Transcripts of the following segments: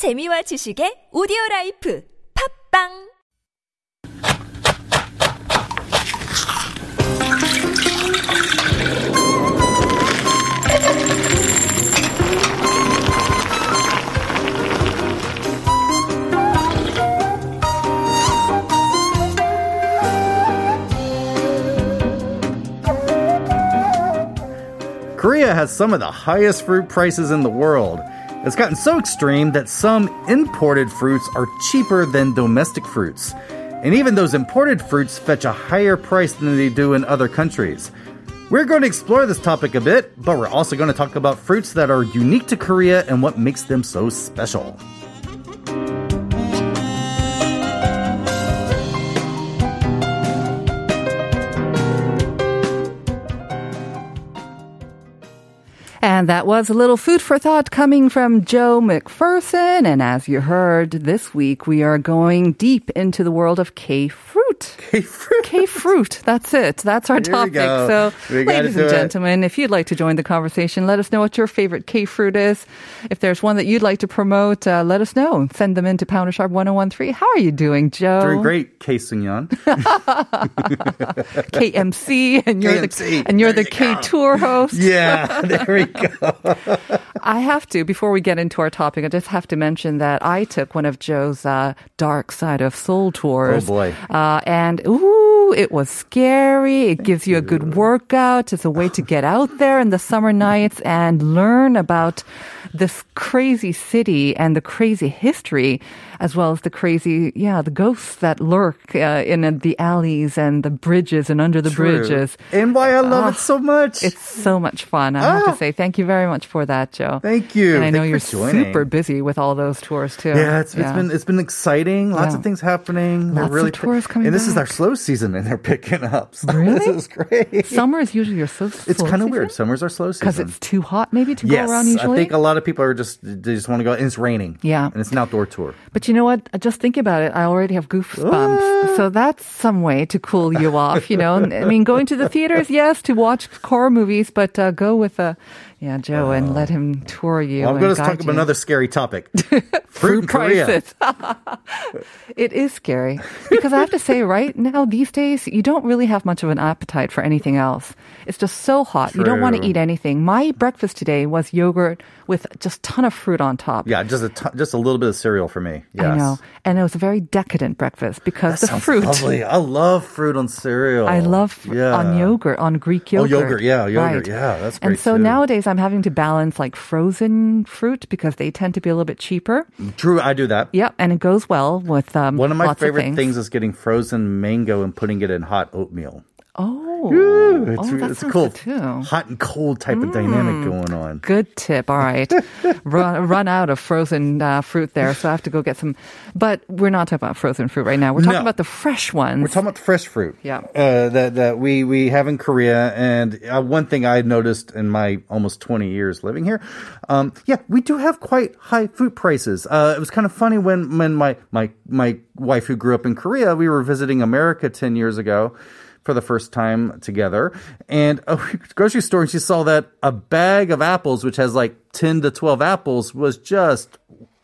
재미와 지식의 오디오 라이프 팝빵 Korea has some of the highest fruit prices in the world. It's gotten so extreme that some imported fruits are cheaper than domestic fruits. And even those imported fruits fetch a higher price than they do in other countries. We're going to explore this topic a bit, but we're also going to talk about fruits that are unique to Korea and what makes them so special. And that was a little food for thought coming from Joe McPherson. And as you heard, this week we are going deep into the world of K fruit. K fruit. K fruit. That's it. That's our There we topic. So, We ladies and it. gentlemen, if you'd like to join the conversation, let us know what your favorite K fruit is. If there's one that you'd like to promote, uh, let us know. Send them in to Pounder Sharp 1013. How are you doing, Joe? Doing great, K Sung-yeon. KMC, and you're KMC. the and you're There the you K go. tour host. yeah, there we go. I have to, before we get into our topic, I just have to mention that I took one of Joe's uh, Dark Side of Seoul tours. Oh, boy. Uh, and ooh, it was scary. It gives you a good workout. It's a way to get out there in the summer nights and learn about this crazy city and the crazy history, as well as the crazy, yeah, the ghosts that lurk uh, in uh, the alleys and the bridges and under the True. bridges. And why I love Ah, it so much. It's so much fun. I have Ah. to say thank you very much for that, Joe. Thank you. And I know Thank you you're super busy with all those tours too. Yeah, it's, it's been it's been exciting. Lots Yeah. of things happening. Lots of really tourists coming And this is our slow season, and they're picking up. So Really? this is great. Summer is usually your so. it's kind of weird. Summers are slow season because it's too hot, maybe to yes. go around usually. I think a lot of people are just they just want to go. And it's raining. Yeah. and it's an outdoor tour. But you know what? Just think about it. I already have goosebumps. So that's some way to cool you off, you know? I mean, going to the theaters, yes, to watch horror movies, but uh, go with a, yeah, Joe, and let him tour you. Well, I'm going to talk about another scary topic: fruit prices. it is scary because I have to say, right now these days, you don't really have much of an appetite for anything else. It's just so hot. You don't want to eat anything. My breakfast today was yogurt with just ton of fruit on top. Yeah, just a t- just a little bit of cereal for me. Yes. I know, and it was a very decadent breakfast because That the fruit. lovely. I love fruit on cereal. I love fr- yeah. on yogurt, on Greek yogurt. Oh, yogurt. yogurt, yeah, yogurt, Right. yeah, that's great. And so too. nowadays I'm having to balance like frozen fruit because they tend to be a little bit cheaper. True, I do that. Yep, and it goes well with um, One of my favorite things. things is getting frozen mango and putting it in hot oatmeal. Oh, It's, oh, it's cool. too. Mm. Hot and cold type of dynamic going on. Good tip. All right, run, run out of frozen uh, fruit there, so I have to go get some. But we're not talking about frozen fruit right now. We're talking No. about the fresh ones. We're talking about the fresh fruit. Yeah. Uh, that that we we have in Korea, and uh, one thing I noticed in my almost 20 years living here, um, yeah, we do have quite high food prices. Uh, it was kind of funny when when my my my wife who grew up in Korea, we were visiting America 10 years ago. For the first time together, and a grocery store, and she saw that a bag of apples, which has like ten to twelve apples, was just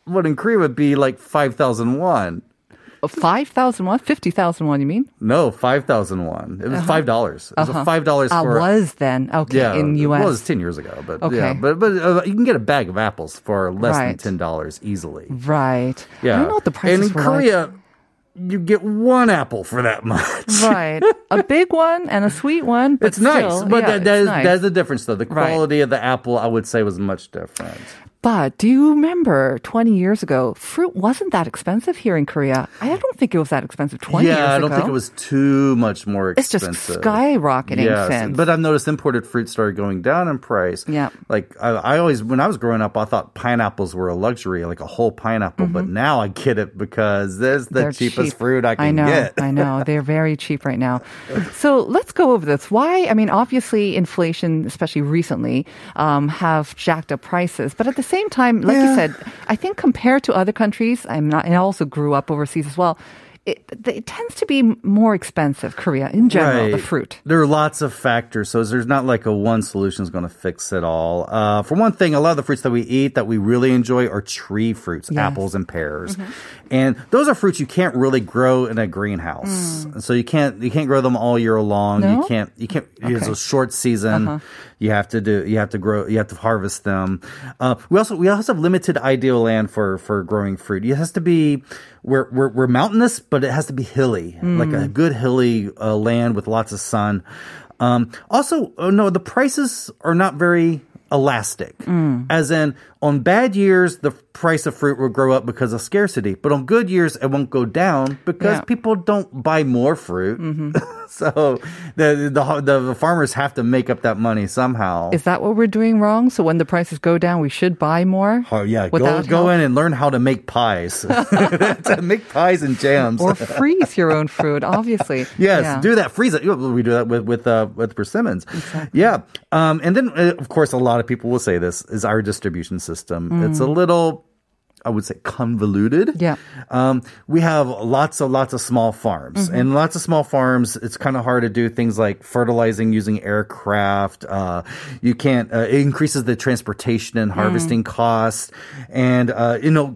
what in Korea would be like five thousand won. Uh, 5,000 won? 50,000 won, You mean? No, 5,000 won. It was uh-huh. five dollars. It was a uh-huh. five dollars I for. was then okay yeah, in U.S. Well, it was ten years ago, but Okay. yeah, but but uh, you can get a bag of apples for less Right. than ten dollars easily. right. Yeah, I don't know what the prices and in were like. You get one apple for that much. Right, a big one and a sweet one. But It's nice, but yeah, that, that is nice. that's the difference though. The Right. quality of the apple, I would say, was much different. But do you remember 20 years ago, fruit wasn't that expensive here in Korea? I don't think it was that expensive 20 years ago. yeah, I don't think it was too much more expensive. It's just skyrocketing Yes, since. but I've noticed imported fruit started going down in price. Yeah. like I, I always when I was growing up, I thought pineapples were a luxury, like a whole pineapple. But now I get it because there's the Mm-hmm. They're cheapest cheap. fruit I can I know, get. I know. They're very cheap right now. So let's go over this. Why? I mean, obviously, inflation, especially recently, um, have jacked up prices. But at the same time, like you said, I think compared to other countries, I'm not, and I also grew up overseas as well. It, it tends to be more expensive. Korea in general, the fruit. There are lots of factors, so there's not like a one solution is going to fix it all. Uh, for one thing, a lot of the fruits that we eat that we really enjoy are tree fruits, Yes. apples and pears, Mm-hmm. and those are fruits you can't really grow in a greenhouse. So you can't you can't grow them all year long. You Mm. Can't you can't. It's Okay. Uh-huh. a short season. You have to do you have to grow you have to harvest them. Uh, we also we also have limited ideal land for for growing fruit. It has to be we're we're, we're mountainous, but it has to be hilly, like Mm. a good hilly uh, land with lots of sun. Um, also, oh, no, the prices are not very elastic. Mm. As in, on bad years, the price of fruit will grow up because of scarcity, but on good years, it won't go down because Yeah. people don't buy more fruit. Mm-hmm. so the, the the farmers have to make up that money somehow. Is that what we're doing wrong? So when the prices go down, we should buy more? Oh yeah, go go help? in and learn how to make pies. to make pies and jams. Or freeze your own fruit, obviously. Yes, Yeah. do that. Freeze it. We do that with with uh, with persimmons. Yeah, um, and then uh, of course a lot of people will say this is our distribution system. It's a little. I would say convoluted. Mm. Yeah. Um, we have lots of lots of small farms, Mm-hmm. and lots of small farms. It's kind of hard to do things like fertilizing using aircraft. Uh, you can't. Uh, it increases the transportation and harvesting Mm. costs, and uh, you know.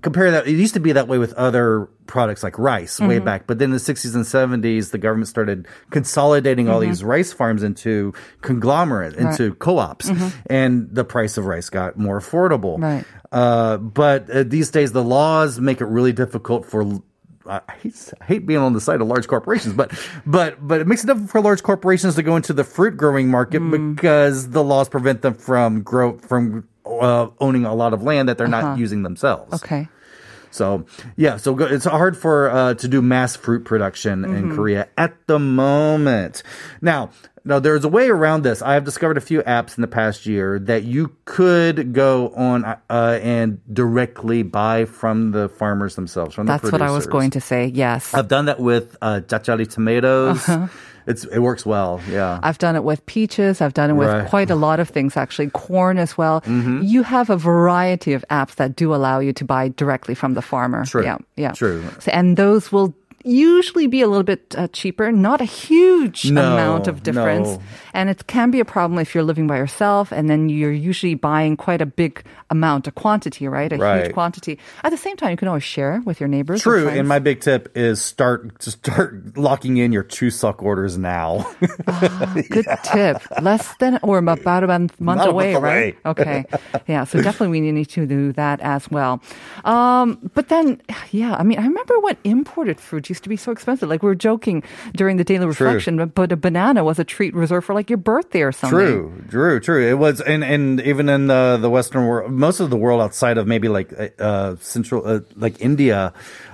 Compare that. It used to be that way with other products like rice way Mm-hmm. back, but then in the 60s and 70s, the government started consolidating all these rice farms into conglomerate, into co-ops, and the price of rice got more affordable. Right. Uh, but uh, these days, the laws make it really difficult for. I hate, I hate being on the side of large corporations, but but but it makes it difficult for large corporations to go into the fruit growing market because the laws prevent them from grow from uh, owning a lot of land that they're not using themselves. Okay. So yeah, so go- it's hard for uh, to do mass fruit production in Korea at the moment. Now, now there's a way around this. I have discovered a few apps in the past year that you could go on uh, and directly buy from the farmers themselves. From That's the what I was going to say. Yes. I've done that with uh, jachari tomatoes. Uh-huh. It's it works well. Yeah. I've done it with peaches. I've done it with Right. Mm-hmm. quite a lot of things, actually. Corn as well. You have a variety of apps that do allow you to buy directly from the farmer. True. Yeah. Yeah. True. So, and those will usually be a little bit uh, cheaper, not a huge No, amount of difference. no. And it can be a problem if you're living by yourself and then you're usually buying quite a big amount, a quantity, right? A Right. huge quantity. At the same time, you can always share with your neighbors. True, and my big tip is start to start locking in your two Chuseok orders now. Good tip. Less than or about a month, month away, month right? Okay. Yeah. So definitely we need to do that as well. Um, but then, yeah, I mean, I remember when imported fruit used to be so expensive. Like we were joking during the daily reflection, but, but a banana was a treat reserved for like your birthday or something. True, true, true. It was, and and even in the the Western world, most of the world outside of maybe like uh, Central, uh, like India,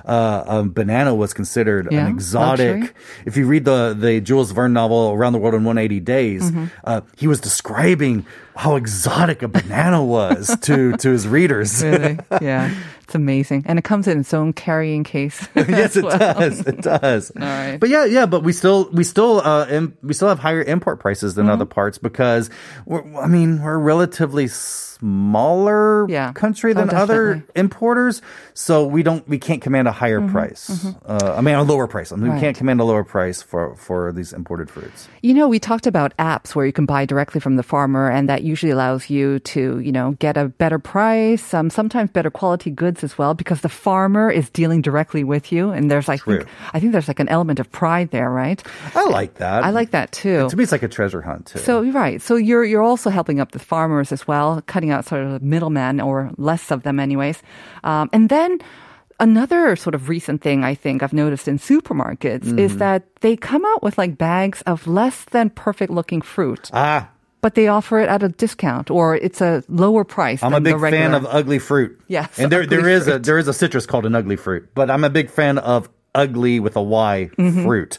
uh, um, banana was considered Yeah, an exotic. luxury. If you read the the Jules Verne novel Around the World in 180 Days, Mm-hmm. uh, he was describing how exotic a banana was to to his readers. Really? Yeah. It's amazing. And it comes in its own carrying case. yes, it well. does. It does. All right. But yeah, yeah. But we still, we still, uh, im- we still have higher import prices than Mm-hmm. other parts because, we're, I mean, we're a relatively smaller Yeah. country Oh, than other importers, so we don't, we can't command a higher price. Uh, I mean, a lower price. I mean, we Mm-hmm. Can't command a lower price for for these imported fruits. You know, we talked about apps where you can buy directly from the farmer, and that usually allows you to, you know, get a better price, um, sometimes better quality goods as well, because the farmer is dealing directly with you. And there's, I True. think, I think there's like an element of pride there, right? I like that. I like that too. To me, it's like a treasure hunt too. So you're right. So you're you're also helping up the farmers as well, cutting out sort of the middlemen or less of them, anyways. Um, and then another sort of recent thing I think I've noticed in supermarkets is Mm-hmm. that they come out with like bags of less than perfect looking fruit, ah, but they offer it at a discount or it's a lower price. I'm a big fan of ugly fruit. Yes, and there there is a there is a citrus called an ugly fruit, but I'm a big fan of ugly with a Y fruit.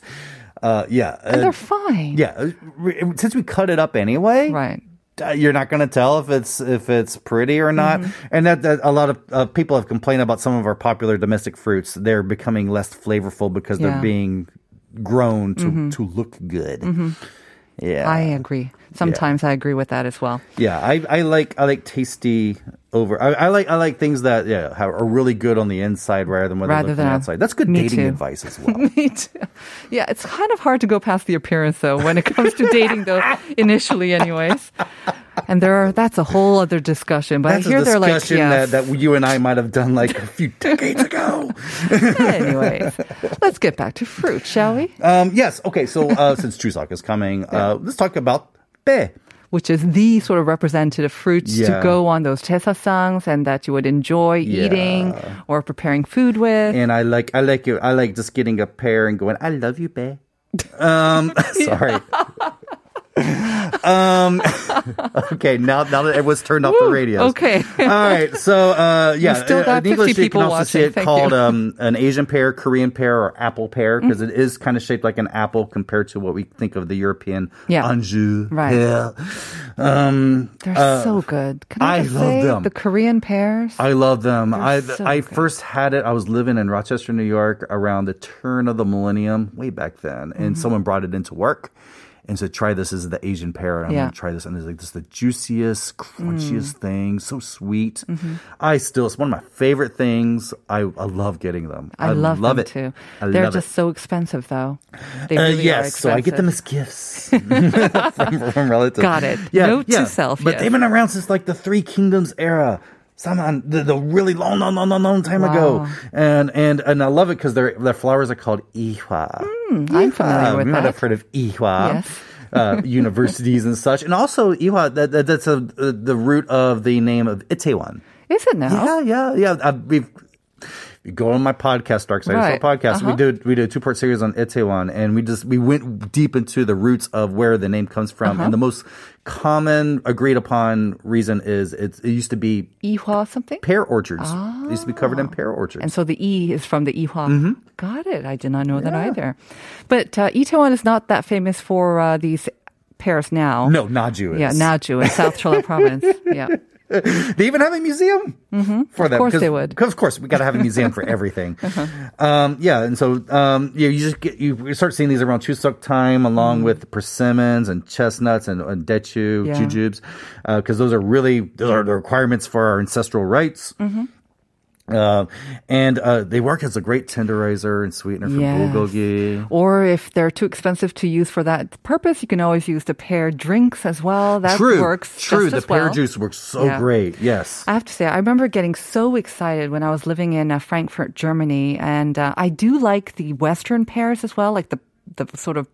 Uh, yeah, Mm-hmm. and uh, they're fine. yeah. uh, Since we cut it up anyway, Right. Uh, You're not going to tell if it's if it's pretty or not, Mm-hmm. and that, that a lot of uh, people have complained about some of our popular domestic fruits. They're becoming less flavorful because Yeah. Mm-hmm. they're being grown to to look good. Yeah. I agree. Sometimes I agree with that as well. Yeah, I, I like I like tasty over. I, I like I like things that yeah have, are really good on the inside rather than Rather than- the outside. That's good dating too. advice as well. Me too. Yeah, it's kind of hard to go past the appearance though when it comes to dating though initially anyways. And there are that's a whole other discussion. But that's I hear they're like yeah, that, that you and I might have done like a few decades ago. Anyways, let's get back to fruit, shall we? Um, yes. Okay. So uh, since Chuseok is coming, uh, let's talk about bae which is the sort of representative fruits yeah. to go on those jesasangs and that you would enjoy yeah. eating or preparing food with. And I like I like it. I like just getting a pear and going, I love you, bae. um, sorry um, okay. Now, now that everyone's turned off the radio. okay. All right. So, uh, yeah. still uh, got in English, 50 you can people also see watching. it Thank called um, an Asian pear, Korean pear, or apple pear because it is kind of shaped like an apple compared to what we think of the European Yeah. anjou Right. pear. Um, They're uh, so good. Can I, I just love say them. the Korean pears? I love them. I so I good. first had it. I was living in Rochester, New York, around the turn of the millennium, way back then, and Mm-hmm. someone brought it into work. And said, try this. This is the Asian pear. I'm Yeah. Mm. gonna try this. And it's like this is the juiciest, crunchiest thing. So sweet. Mm-hmm. I still, it's one of my favorite things. I, I love getting them. I, love, them it. too. I love it. They're love just it. so expensive, though. They Uh, really are yes, so I get them as gifts from, from relatives. Got it. Yeah, Note to self, But yes. they've been around since like the Three Kingdoms era. Someone the, the really long, long, long, long, long time ago, and and and I love it because their their flowers are called ihua. I'm familiar with you might have heard of ihua. Yes. Uh, universities and such, and also Iwa. That, that that's a, uh, the root of the name of Itaewon. Is it now? Yeah, yeah, yeah. Uh, we've you go on my podcast, Dark Side Right. podcast. We Uh-huh. did we did a two part series on Itaewon, and we just we went deep into the roots of where the name comes from. Uh-huh. And the most common agreed upon reason is it's, it used to be Ihua something? pear orchards. It used to be covered in pear orchards. Ah. And so the E is from the Ihua. Got it. I did not know that either. But uh, Itaewon is not that famous for uh, these pears now. no, Naju is. Yeah, Naju in South Cholla Province. Yeah. They even have a museum for that. Mm-hmm. course they would. Uh-huh. Because of course we got to have a museum for everything. um, yeah, and so um, yeah, you just get you start seeing these around Chuseok time, along with persimmons and chestnuts and, and dechu, Mm-hmm. Yeah. jujubes, because those are really those are the requirements for our ancestral rites. Mm-hmm. Uh, and uh, they work as a great tenderizer and sweetener for Yes. bulgogi. Or if they're too expensive to use for that purpose, you can always use the pear drinks as well. That true, works true. the pear well. juice works so Yeah. great. Yes. I have to say, I remember getting so excited when I was living in uh, Frankfurt, Germany, and uh, I do like the Western pears as well, like the the sort of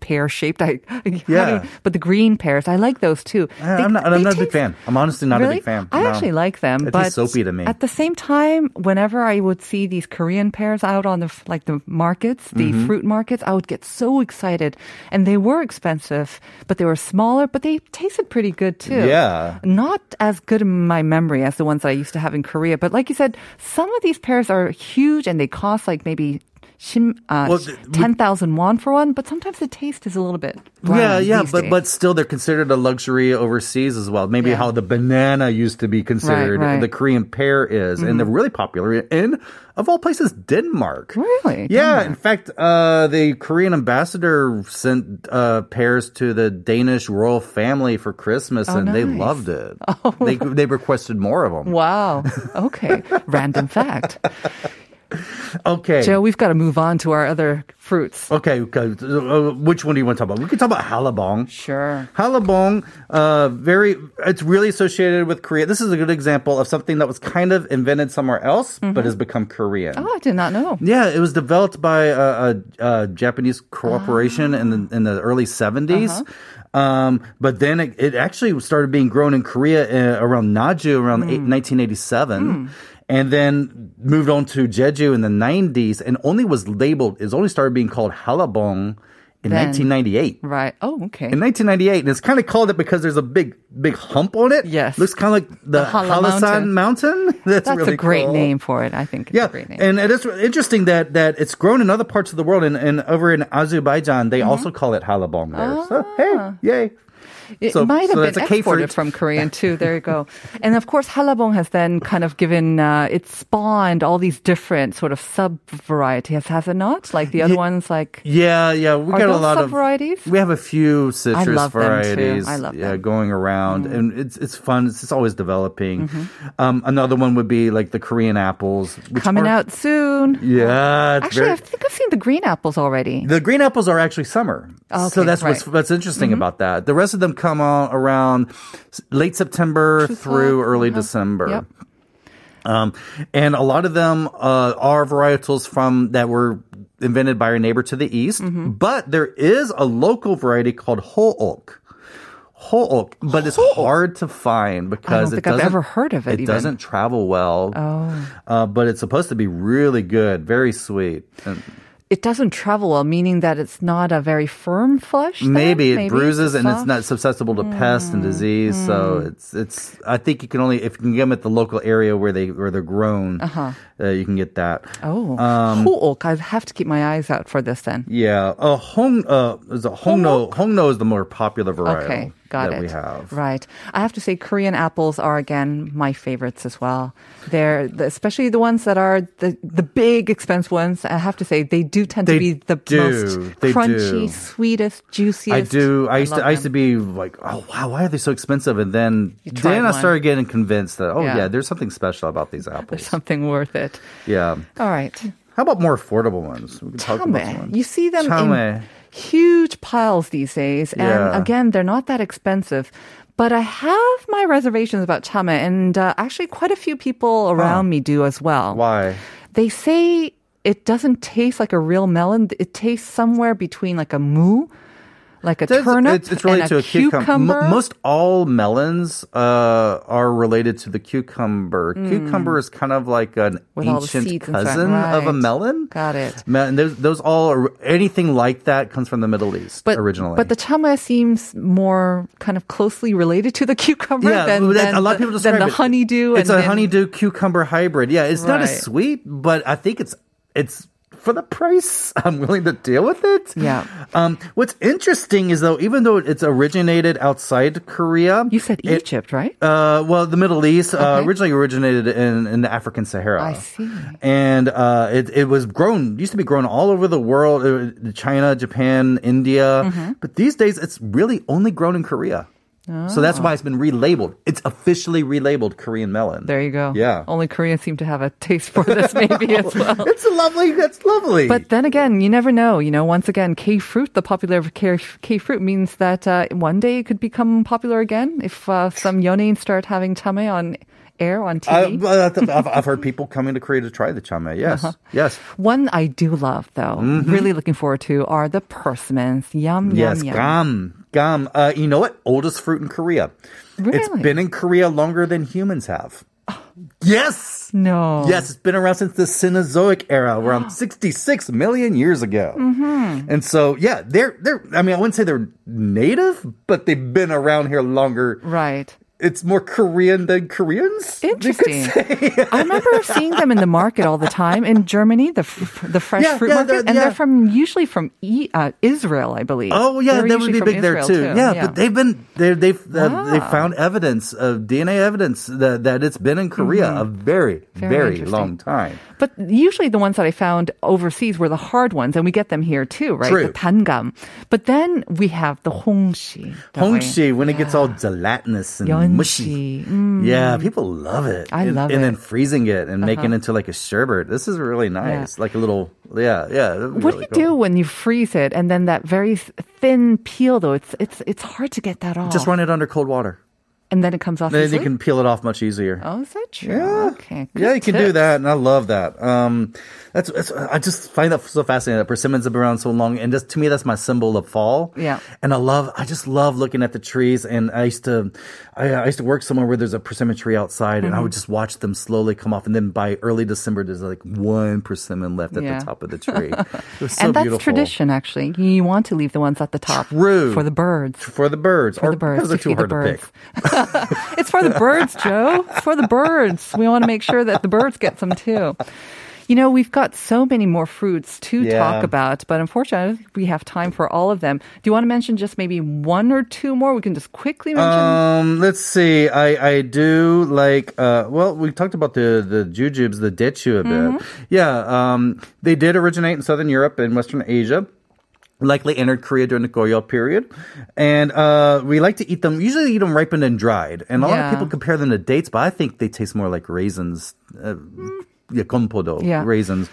pear shaped. I Yeah. but the green pears, I like those too. They- I'm not, I'm not a big fan. I'm honestly not really? a big fan. I No. actually like them, It but soapy to me. at the same time, whenever I would see these Korean pears out on the like the markets, the Mm-hmm. fruit markets, I would get so excited, and they were expensive, but they were smaller, but they tasted pretty good too. Yeah. not as good in my memory as the ones that I used to have in Korea, but like you said, some of these pears are huge and they cost like maybe. Shim, uh, Well, th- ten thousand won for one, but sometimes the taste is a little bit. Yeah, yeah, but days. but still, they're considered a luxury overseas as well. Maybe Yeah. how the banana used to be considered, right. Mm-hmm. the Korean pear is, and they're really popular in, of all places, Denmark. Really? Yeah. Denmark. In fact, uh, the Korean ambassador sent uh, pears to the Danish royal family for Christmas, Oh, and they loved it. They they requested more of them. Wow. Okay. Random fact. Okay. Joe, we've got to move on to our other fruits. Okay. okay. Uh, which one do you want to talk about? We can talk about hallabong. Sure. Hallabong, uh, very, it's really associated with Korea. This is a good example of something that was kind of invented somewhere else, but has become Korean. Oh, I did not know. Yeah, it was developed by a, a, a Japanese corporation in the in the early 70s. Um, but then it, it actually started being grown in Korea uh, around Naju around eight, 1987. And then moved on to Jeju in the 90s and only was labeled, is only started being called hallabong in Then. 1998 Right. Oh, okay. in 1998, and it's kind of called it because there's a big, big hump on it. Yes. looks kind of like the, The Hala Hallasan Mountain. That's, That's really a great cool. name for it. I think Yeah, a great name. and it is interesting that that it's grown in other parts of the world, and, and over in Azerbaijan, Mm-hmm. they also call it halabong there. So Ah. hey, yay! It So- might have so that's been exported from Korean too. There you go. and of course, hallabong has then kind of given uh, it spawned all these different sort of sub varieties, has it not? Like the other Ye- ones, like Yeah, yeah, we got a lot of sub-varieties? We have a few citrus love them too. varieties. I love yeah, them. Mm. going around, and it's it's fun. It's, it's always developing. Um, another one would be like the Korean apples Mm-hmm. coming are- out soon. Yeah, it's Actually, very- I think I've seen the green apples already. The green apples are actually summer. Oh, so okay, that's what's right. Mm-hmm. what's interesting about that. The rest of them come out around late September through early December. Yep. Um, and a lot of them uh, are varietals from that were invented by our neighbor to the east. Mm-hmm. But there is a local variety called hook. Hook, but it's hard to find because think it I've doesn't ever heard of it It even. doesn't travel well. Oh. Uh, but it's supposed to be really good, very sweet. And It doesn't travel well, meaning that it's not a very firm flesh. Maybe it bruises and it's not susceptible to pests and disease. Mm. So it's it's. I think you can only if you can get them at the local area where they where they're grown. Uh-huh. You can get that. Oh, Um, Hook. I have to keep my eyes out for this then. Yeah. Uh, Hong uh is a Hongno. Hongno is the more popular variety Okay, got that it. we have. Right. I have to say, Korean apples are again my favorites as well. They're the, especially the ones that are the the big expensive ones. I have to say, they do tend They to be the do. most They crunchy, do. sweetest, juiciest. I do. I used to. I used to be like, oh wow, why are they so expensive? And then then I started getting convinced that oh Yeah. yeah, there's something special about these apples. There's something worth it. Yeah. All right. How about more affordable ones? We can talk about ones. You see them Chame. in huge piles these days. And Yeah. again, they're not that expensive. But I have my reservations about chame, and uh, actually, quite a few people around me do as well. Why? They say it doesn't taste like a real melon. It tastes somewhere between like a moo, like a turnip, It's, it's related and to a cucumber. cucumber. M- most all melons uh, are related to the cucumber. Cucumber is kind of like an Mm. With ancient cousin of a melon. Got it. And those, those all are, anything like that comes from the Middle East but, originally. but the chame seems more kind of closely related to the cucumber yeah, than, than a lot of the, people describe the it. honeydew. It's and a then- honeydew cucumber hybrid. Yeah, it's not as sweet, but I think it's it's for the price. I'm willing to deal with it. Yeah. Um, what's interesting is though, even though it's originated outside Korea, You said it- Egypt, right? Uh, well, the Middle East uh, originally originated in, in the African Sahara. I see. And uh, it it was grown used to be grown all over the world, uh, China, Japan, India. Mm-hmm. But these days, it's really only grown in Korea. So that's why it's been relabeled. It's officially relabeled Korean melon. There you go. Yeah. Only Koreans seem to have a taste for this, maybe as well. It's lovely. That's lovely. But then again, you never know. You know, once again, K fruit, the popular K, K fruit means that uh, one day it could become popular again if uh, some yonin start having tame on air on I, TV. have I've heard people coming to Korea to try the chame. Yes, Uh-huh. yes, One I do love, though, really looking forward to, are the persimmons. Yum, Mm-hmm. yes. yum, yum. Gam, gam. Uh, you know what? Oldest fruit in Korea. Really? It's been in Korea longer than humans have. Yes. No. Yes, it's been around since the Cenozoic era, around 66 million years ago. Mm-hmm. And so, yeah, they're they're. I mean, I wouldn't say they're native, but they've been around here longer. Right. It's more Korean than Koreans. Interesting. I remember seeing them in the market all the time in Germany, the f- the fresh Yeah, fruit yeah, market, they're- and yeah. they're from usually from e- uh, Israel, I believe. Oh yeah, They're would be big there Israel, too. Yeah, but they've been they they've uh, they Wow. found evidence of DNA evidence that, that it's been in Korea a very Very very, long time. But usually the ones that I found overseas were the hard ones, and we get them here too, right? True. The tangam. But then we have the hongshi. Hongshi when it gets all gelatinous and mushy. Yeonshi. Yeah, people love it. I and, love and it. Uh-huh. then freezing it and making it into like a sherbet. This is really nice. Like a little yeah, yeah. What really do you do when you freeze it and then that very thin peel though? It's it's it's hard to get that off. Just run it under cold water. And then it comes off. Then easily? you can peel it off much easier. Oh, is that true? Yeah. Okay. yeah, you good can do that, and I love that. Um, that's, that's I just find that so fascinating that persimmons have been around so long, and just to me, that's my symbol of fall. Yeah. and I love, I just love looking at the trees. And I used to, I, I used to work somewhere where there's a persimmon tree outside, and I Mm-hmm. would just watch them slowly come off, and then by early December, there's like one persimmon left at Yeah. the top of the tree. So and that's beautiful. tradition, actually. You want to leave the ones at the top True. for the birds. for the birds, For or the birds, because they're to too hard the to pick. it's for the birds, Joe. It's for the birds. We want to make sure that the birds get some too. You know, we've got so many more fruits to Yeah. talk about, but unfortunately, we have time for all of them. Do you want to mention just maybe one or two more? We can just quickly mention. Um, let's see. I I do like. Uh, well, we talked about the the jujubes, the dechu a bit. Mm-hmm. Yeah. Um, they did originate in Southern Europe and Western Asia. Likely entered Korea during the Goryeo period, and uh, we like to eat them. Usually, eat them ripened and dried, and a lot of people compare them to dates, but I think they taste more like raisins. Uh, yeah, gonpodo Yeah. raisins.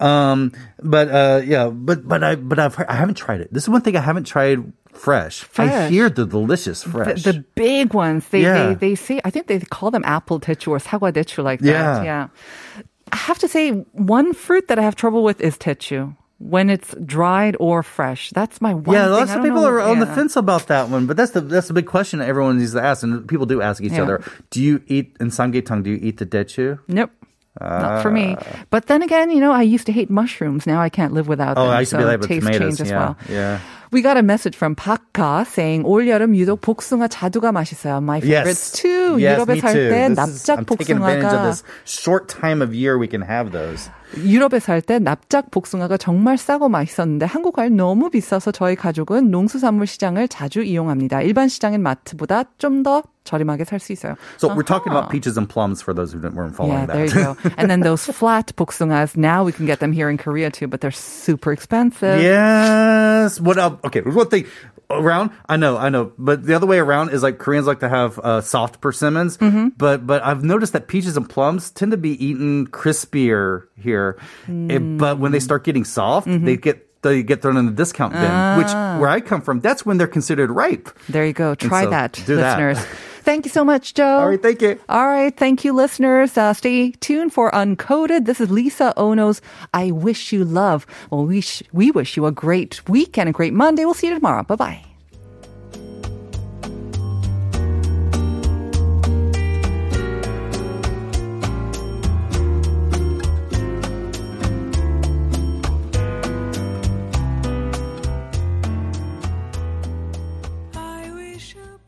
Um, but uh, yeah, but but I but I've heard, I haven't tried it. This is one thing I haven't tried fresh. I Fresh. hear the delicious fresh. the big ones, they, Yeah. they, they say, I think they call them apple techu or sawa techu like Yeah. that. Yeah. I have to say, one fruit that I have trouble with is techu. When it's dried or fresh, that's my one. yeah, lots of people know- are on the fence about that one, but that's the that's the big question that everyone needs to ask, and people do ask each Yeah. other. Do you eat in samgyetang? Do you eat the dechu? Nope. Not for me. Ah. But then again, you know, I used to hate mushrooms. Now I can't live without Oh, them. I used to be so like with taste tomatoes. change as yeah, well. yeah. We got a message from 박가 saying 올여름 유독 복숭아 자두가 맛있어요. My favorites too. Yes, 유럽에 살 too. 때 This is- 납작 I'm taking advantage of 복숭아가 this short time of year we can have those. 유럽에 살 때 납작 복숭아가 정말 싸고 맛있었는데 한국 과일 너무 비싸서 저희 가족은 농수산물 시장을 자주 이용합니다. 일반 시장인 마트보다 좀더 저렴하게 살 수 있어요. So we're talking about peaches and plums for those who didn't- weren't following Yeah, that. there you go. And then those flat 복숭아s, now we can get them here in Korea too, but they're super expensive. Yes. What up? Okay. One thing around. I know. I know. But the other way around is like Koreans like to have uh, soft persimmons. Mm-hmm. But but I've noticed that peaches and plums tend to be eaten crispier here. Mm. It- but when they start getting soft, Mm-hmm. they get they get thrown in the discount bin. Which Ah. where I come from, that's when they're considered ripe. There you go. Try so that, do that. Thank you so much, Joe. All right. Thank you. All right. Thank you, listeners. Uh, stay tuned for Uncoded. This is Lisa Ono's I Wish You Love. Well, we, sh- we wish you a great week and a great Monday. We'll see you tomorrow. Bye bye.